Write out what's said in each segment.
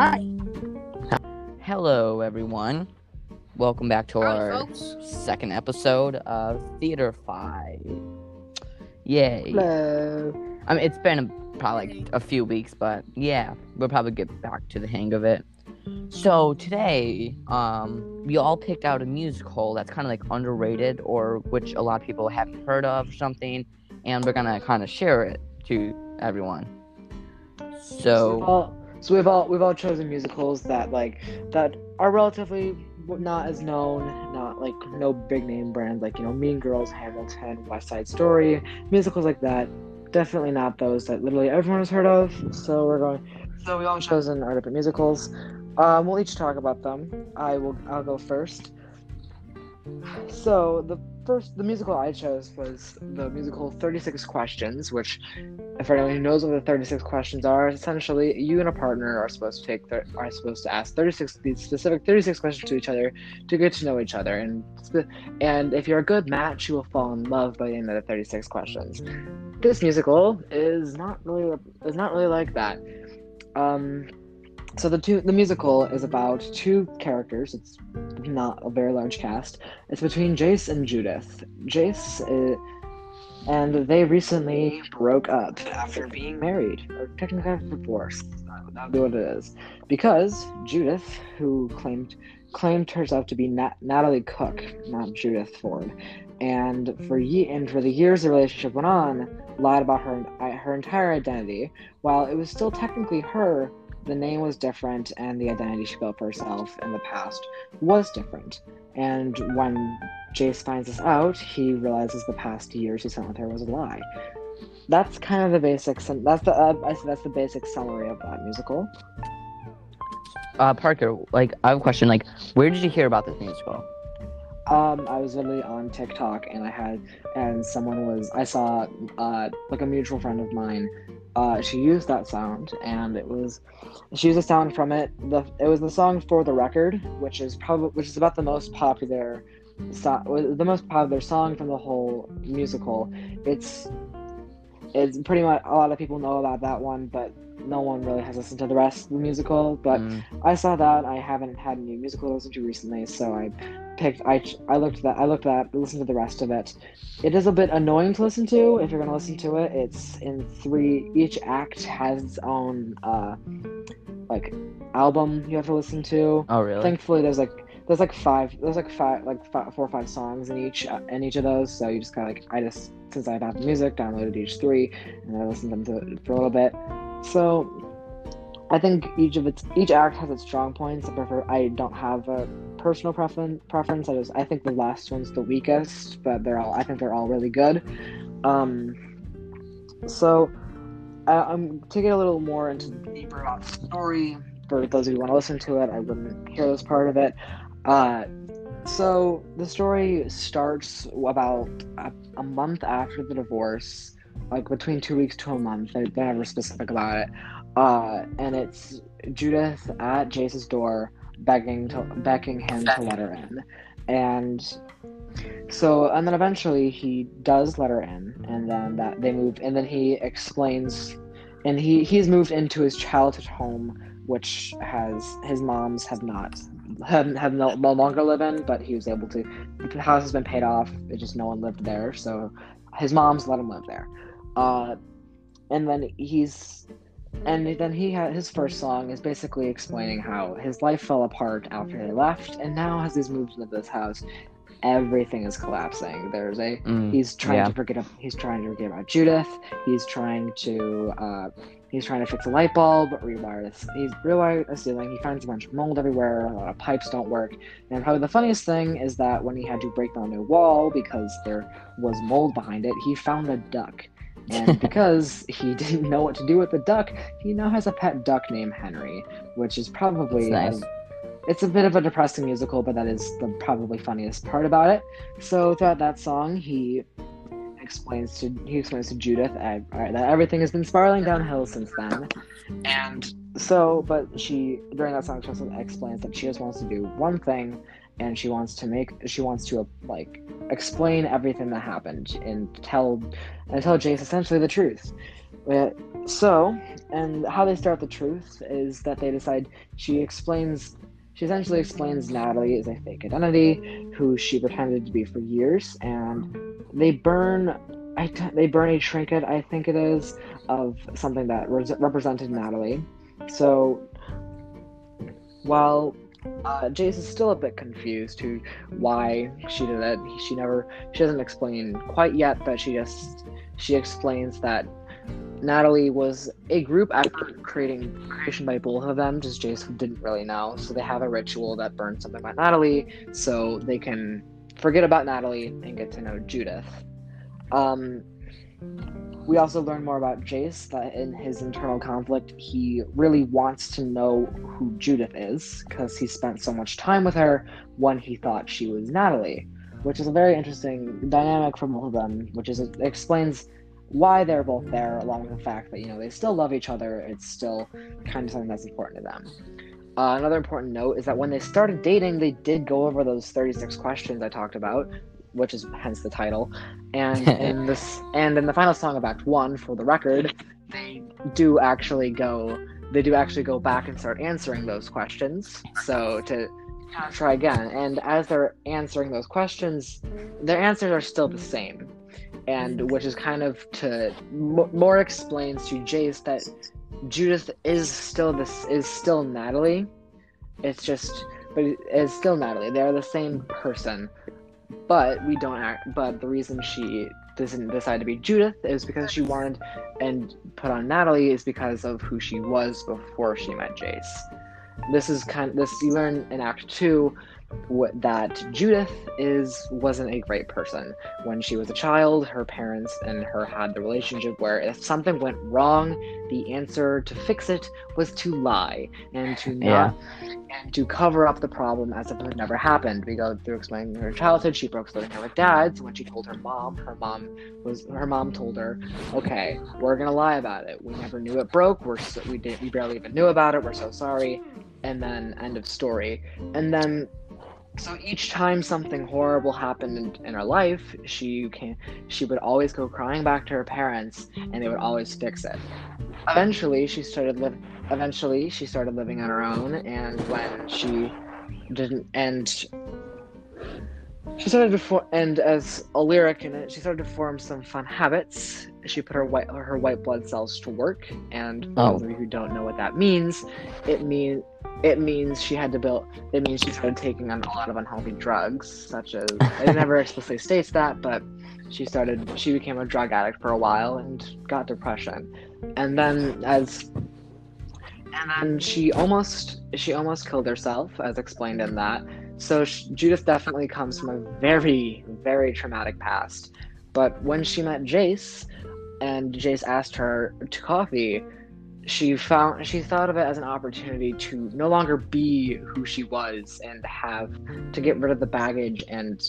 Hi. Hello, everyone. Welcome back to Howdy, our folks. second episode of Theater Five. Yay! Hello. I mean, it's been a, probably like a few weeks, but yeah, we'll probably get back to the hang of it. So today, um, we all picked out a musical that's kind of like underrated, or which a lot of people haven't heard of, or something, and we're gonna kind of share it to everyone. So, so we've all we've all chosen musicals that like that are relatively not as known, not like no big name brands like you know Mean Girls, Hamilton, West Side Story, musicals like that. Definitely not those that literally everyone has heard of. So we're going. So we all chosen our different musicals. Um, we'll each talk about them. I will. I'll go first. So the first, the musical I chose was the musical Thirty Six Questions, which if anyone who knows what the 36 questions are, essentially you and a partner are supposed to take are supposed to ask 36 these specific 36 questions to each other to get to know each other and and if you're a good match you will fall in love by the end of the 36 questions. This musical is not really is not really like that. Um so the two the musical is about two characters. It's not a very large cast. It's between Jace and Judith. Jace is and they recently broke up after being married, or technically after divorce. That would be what it is, because Judith, who claimed claimed herself to be Nat- Natalie Cook, not Judith Ford, and for ye- and for the years the relationship went on, lied about her her entire identity. While it was still technically her, the name was different, and the identity she built for herself in the past was different. And when Jace finds this out, he realizes the past years he spent with her was a lie. That's kind of the basics, and that's the uh, that's the basic summary of that musical. uh, Parker, like, I have a question. Like, where did you hear about this musical? Um, I was literally on TikTok, and I had, and someone was, I saw, uh, like a mutual friend of mine. Uh, she used that sound, and it was, she used a sound from it. The it was the song for the record, which is probably which is about the most popular, so, the most popular song from the whole musical. It's, it's pretty much a lot of people know about that one, but no one really has listened to the rest of the musical. But Mm, I saw that. I haven't had any musical to listen to recently, so I picked. I I looked at that. I looked at listened to the rest of it. It is a bit annoying to listen to if you're gonna listen to it. It's in three. Each act has its own uh like album you have to listen to. oh, really? Thankfully, there's like there's like five there's like five like five, four or five songs in each uh, in each of those. So you just kind of like I just since I have Apple Music downloaded each three and I listened to them to, for a little bit. So I think each of its each act has its strong points. I prefer I don't have a personal preference preference. I just I think the last one's the weakest, but they're all I think they're all really good. Um, so uh, I'm to get a little more into deeper about the story. For those of you who want to listen to it, I wouldn't hear this part of it. Uh, so the story starts about a, a month after the divorce, like between two weeks to a month. They're, they're never specific about it. Uh, and it's Judith at Jace's door begging to begging him to let her in, and so and then eventually he does let her in, and then that they move, and then he explains, and he he's moved into his childhood home, which has his mom's have not have, have no, no longer live in, but he was able to. The house has been paid off. It just no one lived there, so his mom's let him live there. Uh, and then he's and then he had his first song is basically explaining how his life fell apart after they left, and now as he's moved into this house, everything is collapsing. There's a Mm, he's trying yeah. to forget ab- he's trying to forget about Judith. He's trying to uh, he's trying to fix a light bulb, rewire this. He's rewire a ceiling. He finds a bunch of mold everywhere. A lot of pipes don't work. And probably the funniest thing is that when he had to break down a new wall because there was mold behind it, he found a duck. And because he didn't know what to do with the duck, he now has a pet duck named Henry, which is probably nice. it's a bit of a depressing musical, but that is the probably funniest part about it. So throughout that song, he explains to he explains to Judith that everything has been spiraling downhill since then, and so but she during that song she also explains that she just wants to do one thing, and she wants to make she wants to like explain everything that happened and tell and tell Jace essentially the truth. Uh, so, and how they start the truth is that they decide she explains she essentially explains Natalie is a fake identity who she pretended to be for years, and they burn. I t- they burn a trinket, I think it is, of something that re- represented Natalie. So while uh, Jace is still a bit confused to why she did it. She never, she doesn't explain quite yet, but she just, she explains that Natalie was a group effort creating creation by both of them. Just Jace didn't really know, so they have a ritual that burns something by Natalie, so they can forget about Natalie and get to know Judith. Um, we also learn more about Jace that in his internal conflict, he really wants to know who Judith is because he spent so much time with her when he thought she was Natalie, which is a very interesting dynamic for both of them, which is explains why they're both there, along with the fact that you know they still love each other. It's still kind of something that's important to them. Uh, another important note is that when they started dating, they did go over those 36 questions I talked about, which is hence the title. And in this and in the final song of Act One, for the record, they do actually go they do actually go back and start answering those questions. So to try again. And as they're answering those questions, their answers are still the same. And which is kind of to more explains to Jace that Judith is still this is still Natalie. It's just but it's still Natalie. They're the same person but we don't act. But the reason she doesn't decide to be Judith is because she wanted and put on Natalie is because of who she was before she met Jace. This is kind of this you learn in Act Two that Judith is wasn't a great person when she was a child. Her parents and her had the relationship where if something went wrong, the answer to fix it was to lie and to not yeah. and to cover up the problem as if it never happened. We go through explaining her childhood. She broke splitting her with dad. So when she told her mom, her mom was her mom told her, "Okay, we're gonna lie about it. We never knew it broke. We're so, we did we barely even knew about it. We're so sorry." And then end of story. And then so each time something horrible happened in, her life, she can she would always go crying back to her parents, and they would always fix it. Eventually, she started live. Eventually, she started living on her own, and when she didn't, and she started to form, and as a lyric in it, she started to form some fun habits. She put her white her white blood cells to work, and for oh. those of you who don't know what that means, it means it means she had to build it means she started taking on a lot of unhealthy drugs such as it never explicitly states that but she started she became a drug addict for a while and got depression and then as and then she almost she almost killed herself as explained in that so judith definitely comes from a very very traumatic past but when she met jace and jace asked her to coffee she found she thought of it as an opportunity to no longer be who she was and have to get rid of the baggage and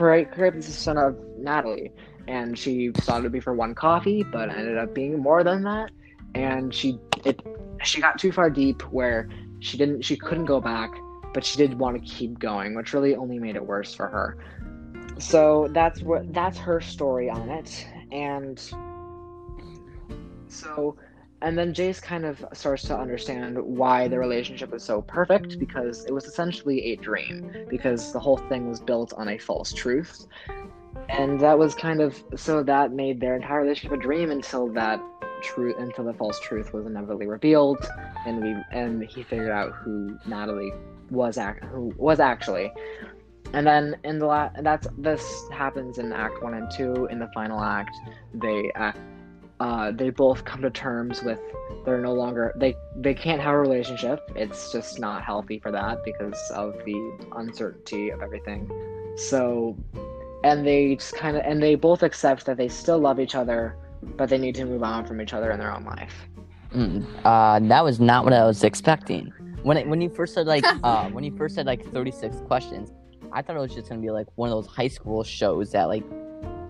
create, this son of Natalie. And she thought it would be for one coffee, but ended up being more than that. And she it she got too far deep where she didn't she couldn't go back, but she did want to keep going, which really only made it worse for her. So that's what that's her story on it. And so and then Jace kind of starts to understand why the relationship was so perfect because it was essentially a dream, because the whole thing was built on a false truth. And that was kind of so that made their entire relationship a dream until that truth until the false truth was inevitably revealed and we and he figured out who Natalie was act who was actually. And then in the last, that's this happens in Act One and Two. In the final act, they act uh, they both come to terms with they're no longer they they can't have a relationship it's just not healthy for that because of the uncertainty of everything so and they just kind of and they both accept that they still love each other but they need to move on from each other in their own life mm, uh, that was not what i was expecting when it, when you first said like uh, when you first said like 36 questions i thought it was just gonna be like one of those high school shows that like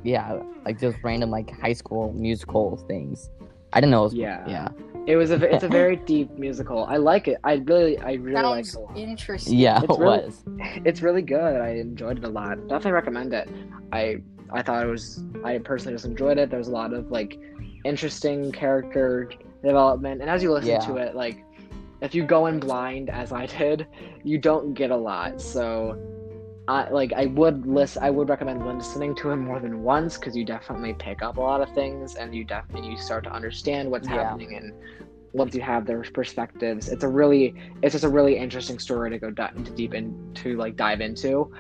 yeah, like just random like high school musical things. I didn't know it was. Yeah. Yeah. It was a it's a very deep musical. I like it. I really I really like Sounds it a lot. interesting. Yeah, It's it really- was. It's really good. I enjoyed it a lot. Definitely recommend it. I I thought it was I personally just enjoyed it. There's a lot of like interesting character development, and as you listen Yeah. to it, like if you go in blind as I did, you don't get a lot. So I like I would list I would recommend listening to him more than once because you definitely pick up a lot of things and you definitely you start to understand what's Yeah. happening and once you have their perspectives it's a really it's just a really interesting story to go di- into deep into like dive into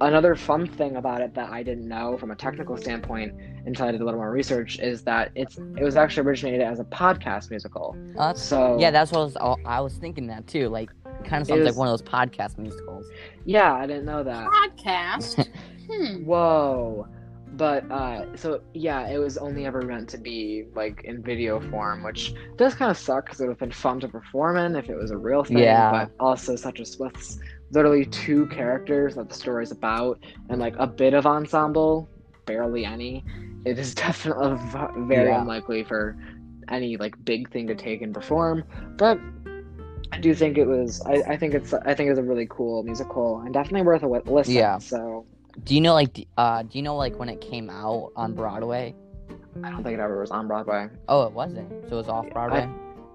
another fun thing about it that i didn't know from a technical standpoint until i did a little more research is that it's it was actually originated as a podcast musical Uh, so yeah, that's what I was. I was thinking that too. Like, kind of sounds was- like one of those podcast musicals. yeah i didn't know that Podcast. hmm. Whoa. But uh so yeah, it was only ever meant to be like in video form, which does kind of suck because it would have been fun to perform in if it was a real thing. Yeah. But also such a with literally two characters that the story's about and like a bit of ensemble, barely any. It is definitely very Yeah. unlikely for any like big thing to take and perform. But I do think it was. I, I think it's. I think it's a really cool musical and definitely worth a listen. Yeah. So Do you know like? Uh, do you know like when it came out on Broadway? I don't think it ever was on Broadway. Oh, it wasn't. So it was off Broadway.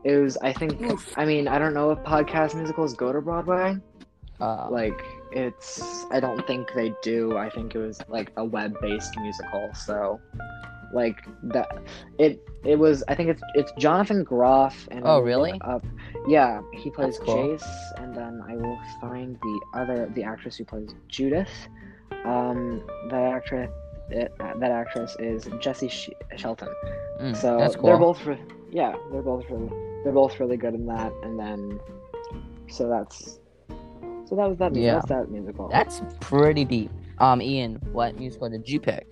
It was. I think. Oof. I mean, I don't know if podcast musicals go to Broadway. Uh, Like, it's. I don't think they do. I think it was like a web-based musical. So, like that. It. It was. I think it's. It's Jonathan Groff and. Oh, really? Up. Yeah, he plays cool. Jace, and then I will find the other the actress who plays Judith. Um, that actress. It, that actress is Jessie Sh- Shelton. mm, So that's they're both, re- yeah, they're both really, they're both really good in that. And then, so that's, so that was that. Yeah. That's that musical. That's pretty deep. Um, Ian, what musical did you pick?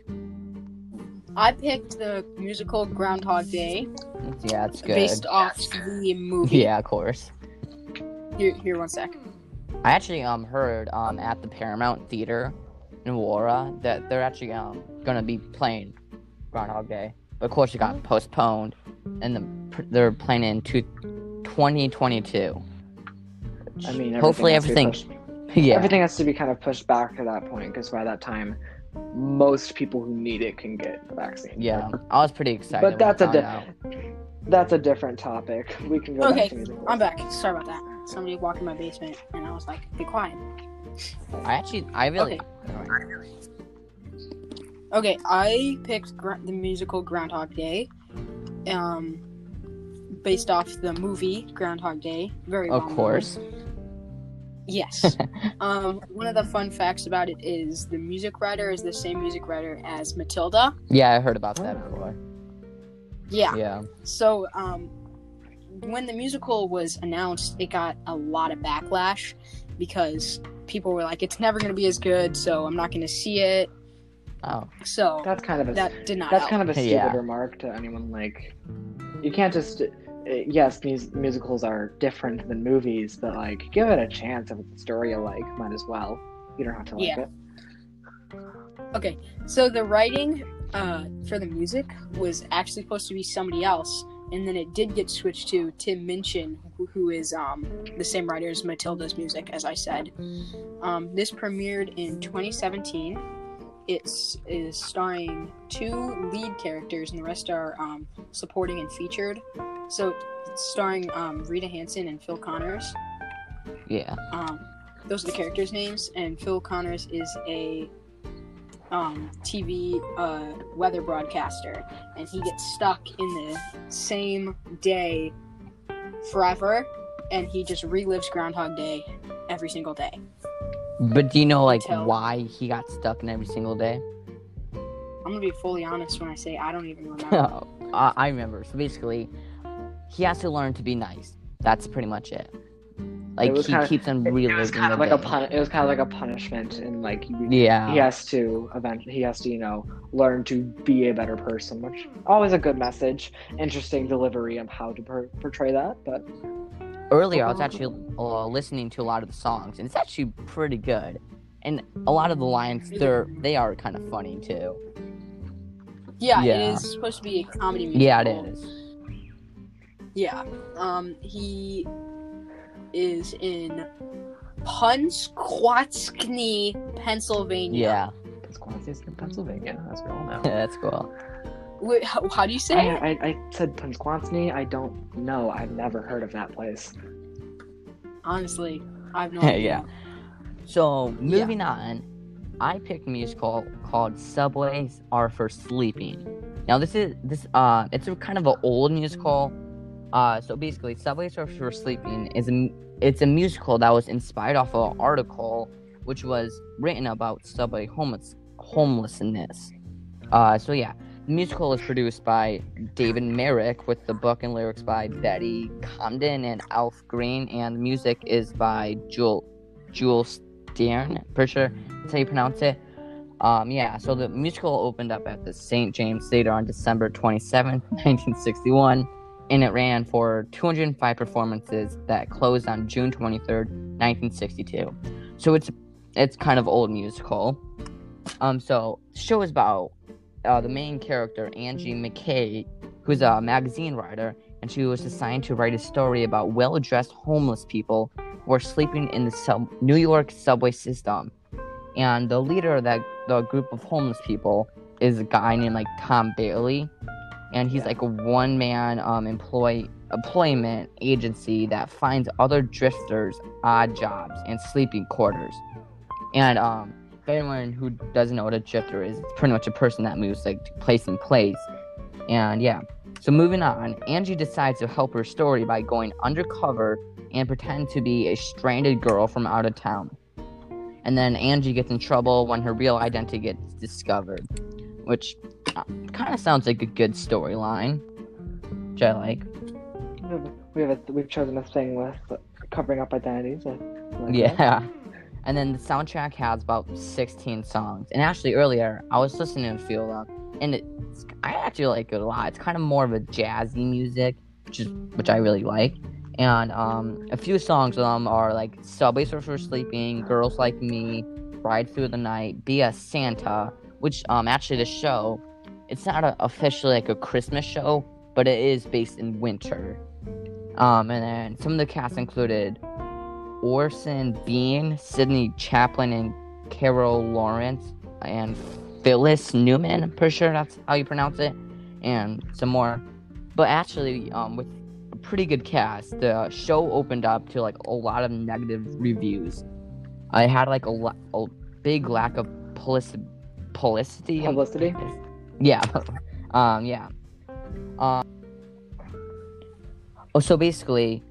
I picked the musical Groundhog Day Yeah, it's good. based off the movie. Yeah, of course. Here, here, one sec. I actually um heard um at the Paramount Theater in Aurora that they're actually um gonna be playing Groundhog Day. But of course, it got postponed, and the, they're playing in two, 2022. I mean, hopefully has to be everything. pushed- yeah. everything has to be kind of pushed back to that point because by that time, most people who need it can get the vaccine. Yeah, I was pretty excited. But that's I a found di- That's a different topic. We can go Okay, back to. I'm back. Sorry about that. Somebody walked in my basement, and I was like, "Be quiet." I actually, I really. Okay, I picked gr- the musical Groundhog Day, um, based off the movie Groundhog Day. Very Of well known. course. Yes. um, one of the fun facts about it is the music writer is the same music writer as Matilda. Yeah, I heard about that before. Yeah. Yeah. So, um, when the musical was announced, it got a lot of backlash because people were like, "It's never going to be as good," so I'm not going to see it. Oh. So That's kind of a that did not. That's help. kind of a stupid Yeah. remark to anyone. Like, you can't just. uh, Yes, mus- musicals are different than movies, but like, give it a chance. If it's a story you like, might as well. You don't have to like Yeah. it. Okay, so the writing uh, for the music was actually supposed to be somebody else, and then it did get switched to Tim Minchin, who, who is um, the same writer as Matilda's music, as I said. Um, this premiered in 2017. It's is starring two lead characters, and the rest are um, supporting and featured. So it's starring um, Rita Hanson and Phil Connors. Yeah. Um, those are the characters' names, and Phil Connors is a um, TV uh, weather broadcaster, and he gets stuck in the same day forever, and he just relives Groundhog Day every single day. But do you know like Tell. why he got stuck in every single day? I'm gonna be fully honest when I say I don't even remember. I remember. So basically, he has to learn to be nice. That's pretty much it. Like he kinda- keeps on It was kind of like a pun- It was kind of like a punishment, and like he, Yeah. he has to eventually. He has to, you know, learn to be a better person, which always a good message. Interesting delivery of how to per- portray that, but Earlier, I was actually uh, listening to a lot of the songs, and it's actually pretty good. And a lot of the lines, they're they are kind of funny too. yeah, Yeah. it is supposed to be a comedy musical. Yeah, it is. Yeah. Um, he is in Punxsutawney, Pennsylvania. Yeah, Pennsylvania, in Pennsylvania, as we all know. that's cool. Wait, how, how do you say I, it? I, I said Pennsylvania. I don't know. I've never heard of that place. Honestly, I have no Yeah, idea. yeah. So moving on, I picked a musical called Subways Are for Sleeping. Now this is this uh it's a kind of an old musical. Uh so basically Subways Are for Sleeping is a it's a musical that was inspired off of an article which was written about subway homeless homelessness. Uh so yeah, the musical is produced by David Merrick with the book and lyrics by Betty Comden and Adolph Green and the music is by Jule Jule Stern. Pretty sure that's how you pronounce it. Um, yeah, so the musical opened up at the St. James Theater on December 27th, 1961, and it ran for 205 performances that closed on June 23rd, 1962. So it's it's kind of old musical. Um, so the show is about uh, the main character Angie McKay, who's a magazine writer, and she was assigned to write a story about well-dressed homeless people who are sleeping in the sub- New York subway system. And the leader of that the group of homeless people is a guy named like Tom Bailey, and he's Yeah. like a one-man um employ employment agency that finds other drifters odd jobs and sleeping quarters. And um, if anyone who doesn't know what a drifter is, it's pretty much a person that moves like place in place. And yeah, so moving on, Angie decides to help her story by going undercover and pretend to be a stranded girl from out of town. And then Angie gets in trouble when her real identity gets discovered, which kind of sounds like a good storyline, which I like. We have, we have a, we've chosen a thing with covering up identities. I like that. Yeah. And then the soundtrack has about 16 songs. And actually, earlier, I was listening to Feel Love, and it's, I actually like it a lot. It's kind of more of a jazzy music, which, is, which I really like. And um, a few songs of them are like Subways for Sleeping, Girls Like Me, Ride Through the Night, Be a Santa, which um, actually the show, it's not a, officially like a Christmas show, but it is based in winter. Um, and then some of the cast included Orson Bean, Sidney Chaplin, and Carol Lawrence, and Phyllis Newman. I'm pretty sure that's how you pronounce it, and some more. But actually, um, with a pretty good cast, the show opened up to like a lot of negative reviews. I had like a, lo- a big lack of publicity. Publicity. Publicity. Yeah. um. Yeah. Um. Oh, so basically,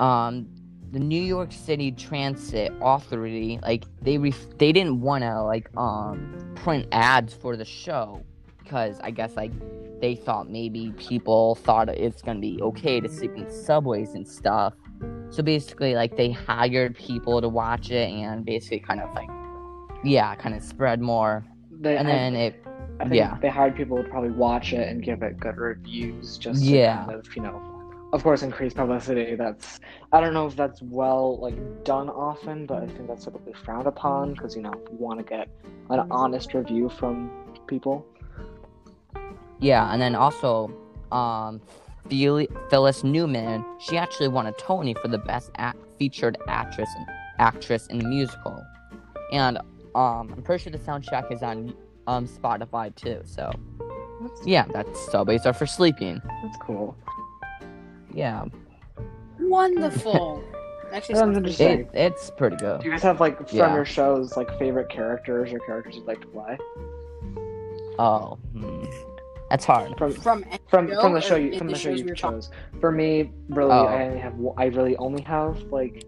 um, the New York City Transit Authority, like they ref- they didn't want to like um print ads for the show because I guess like they thought maybe people thought it's gonna be okay to sleep in subways and stuff. So basically, like they hired people to watch it and basically kind of like, yeah, kind of spread more. They, And then it I think yeah. they hired people to probably watch it and give it good reviews, just to Yeah. kind of, you know, of course, increase publicity. That's I don't know if that's well like done often, but I think that's typically frowned upon because you know you want to get an honest review from people. Yeah, and then also, um, Phil- Phyllis Newman, she actually won a Tony for the best act- featured actress and actress in the musical, and um, I'm pretty sure the soundtrack is on um Spotify too. So That's, yeah, that's Subways are for sleeping. that's cool. Yeah, Wonderful. Actually, Sounds sounds interesting. it, it's pretty good. Do you guys have like from Yeah. your shows like favorite characters or characters you'd like to play Oh, hmm. that's hard. from. From from from the show you from the the show you we were talking- chose? For me, really, Oh. I only have I really only have like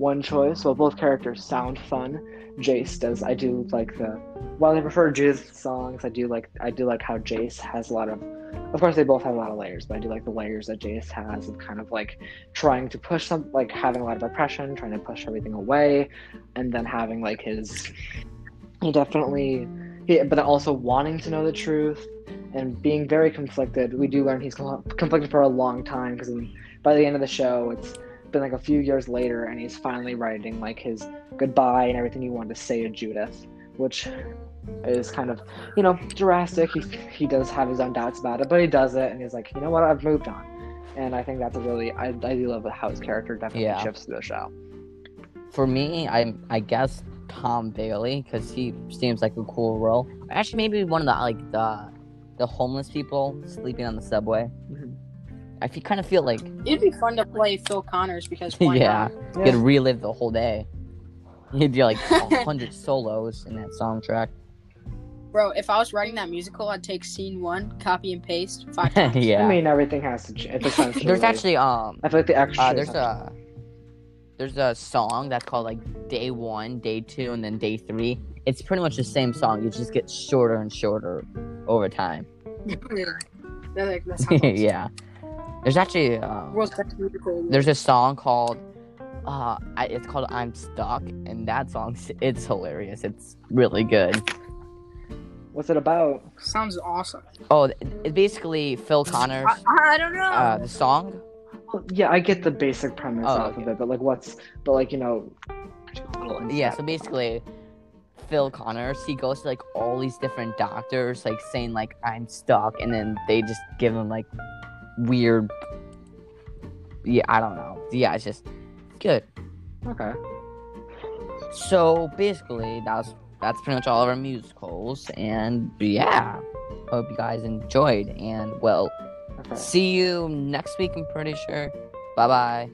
one choice. Well, both characters sound fun. Jace does. I do like the. While I prefer Judith's songs, I do like I do like how Jace has a lot of. Of course, they both have a lot of layers, but I do like the layers that Jace has of kind of like trying to push some, like having a lot of repression, trying to push everything away, and then having like his. He definitely, he, but also wanting to know the truth and being very conflicted. We do learn he's conflicted for a long time because by the end of the show, it's been like a few years later, and he's finally writing like his goodbye and everything he wanted to say to Judith, which is kind of you know drastic. He he does have his own doubts about it, but he does it, and he's like, you know what, I've moved on. and I think that's a really I, I do love how his character definitely Yeah. shifts through the show. For me, I I guess Tom Bailey because he seems like a cool role. Actually, maybe one of the like the the homeless people sleeping on the subway. Mhm. I feel, kind of feel like It'd be fun to play Phil Connors because why yeah, not? you could relive the whole day. You'd do like hundred solos in that soundtrack. Bro, if I was writing that musical, I'd take scene one, copy and paste five times. yeah. I mean, everything has to. Ch- it's essentially. there's actually um I feel like the extra. uh, there's a there's a song that's called like day one, day two, and then day three. It's pretty much the same song. You just get shorter and shorter over time. That, that awesome. yeah. There's actually um, World's best musical. there's a song called uh I, it's called I'm Stuck and that song it's hilarious. It's really good. What's it about? Sounds awesome. Oh, it- it's basically Phil Connors I, I don't know. uh the song. Well, yeah, I get the basic premise Oh, off of it, but like, what's but like you know. a little in Yeah, so basically Phil Connors, he goes to like all these different doctors like saying like I'm stuck and then they just give him like weird Yeah, I don't know. Yeah, it's just good. Okay. So basically, that's that's pretty much all of our musicals, and yeah, hope you guys enjoyed. And well, Okay. see you next week. I'm pretty sure. Bye bye.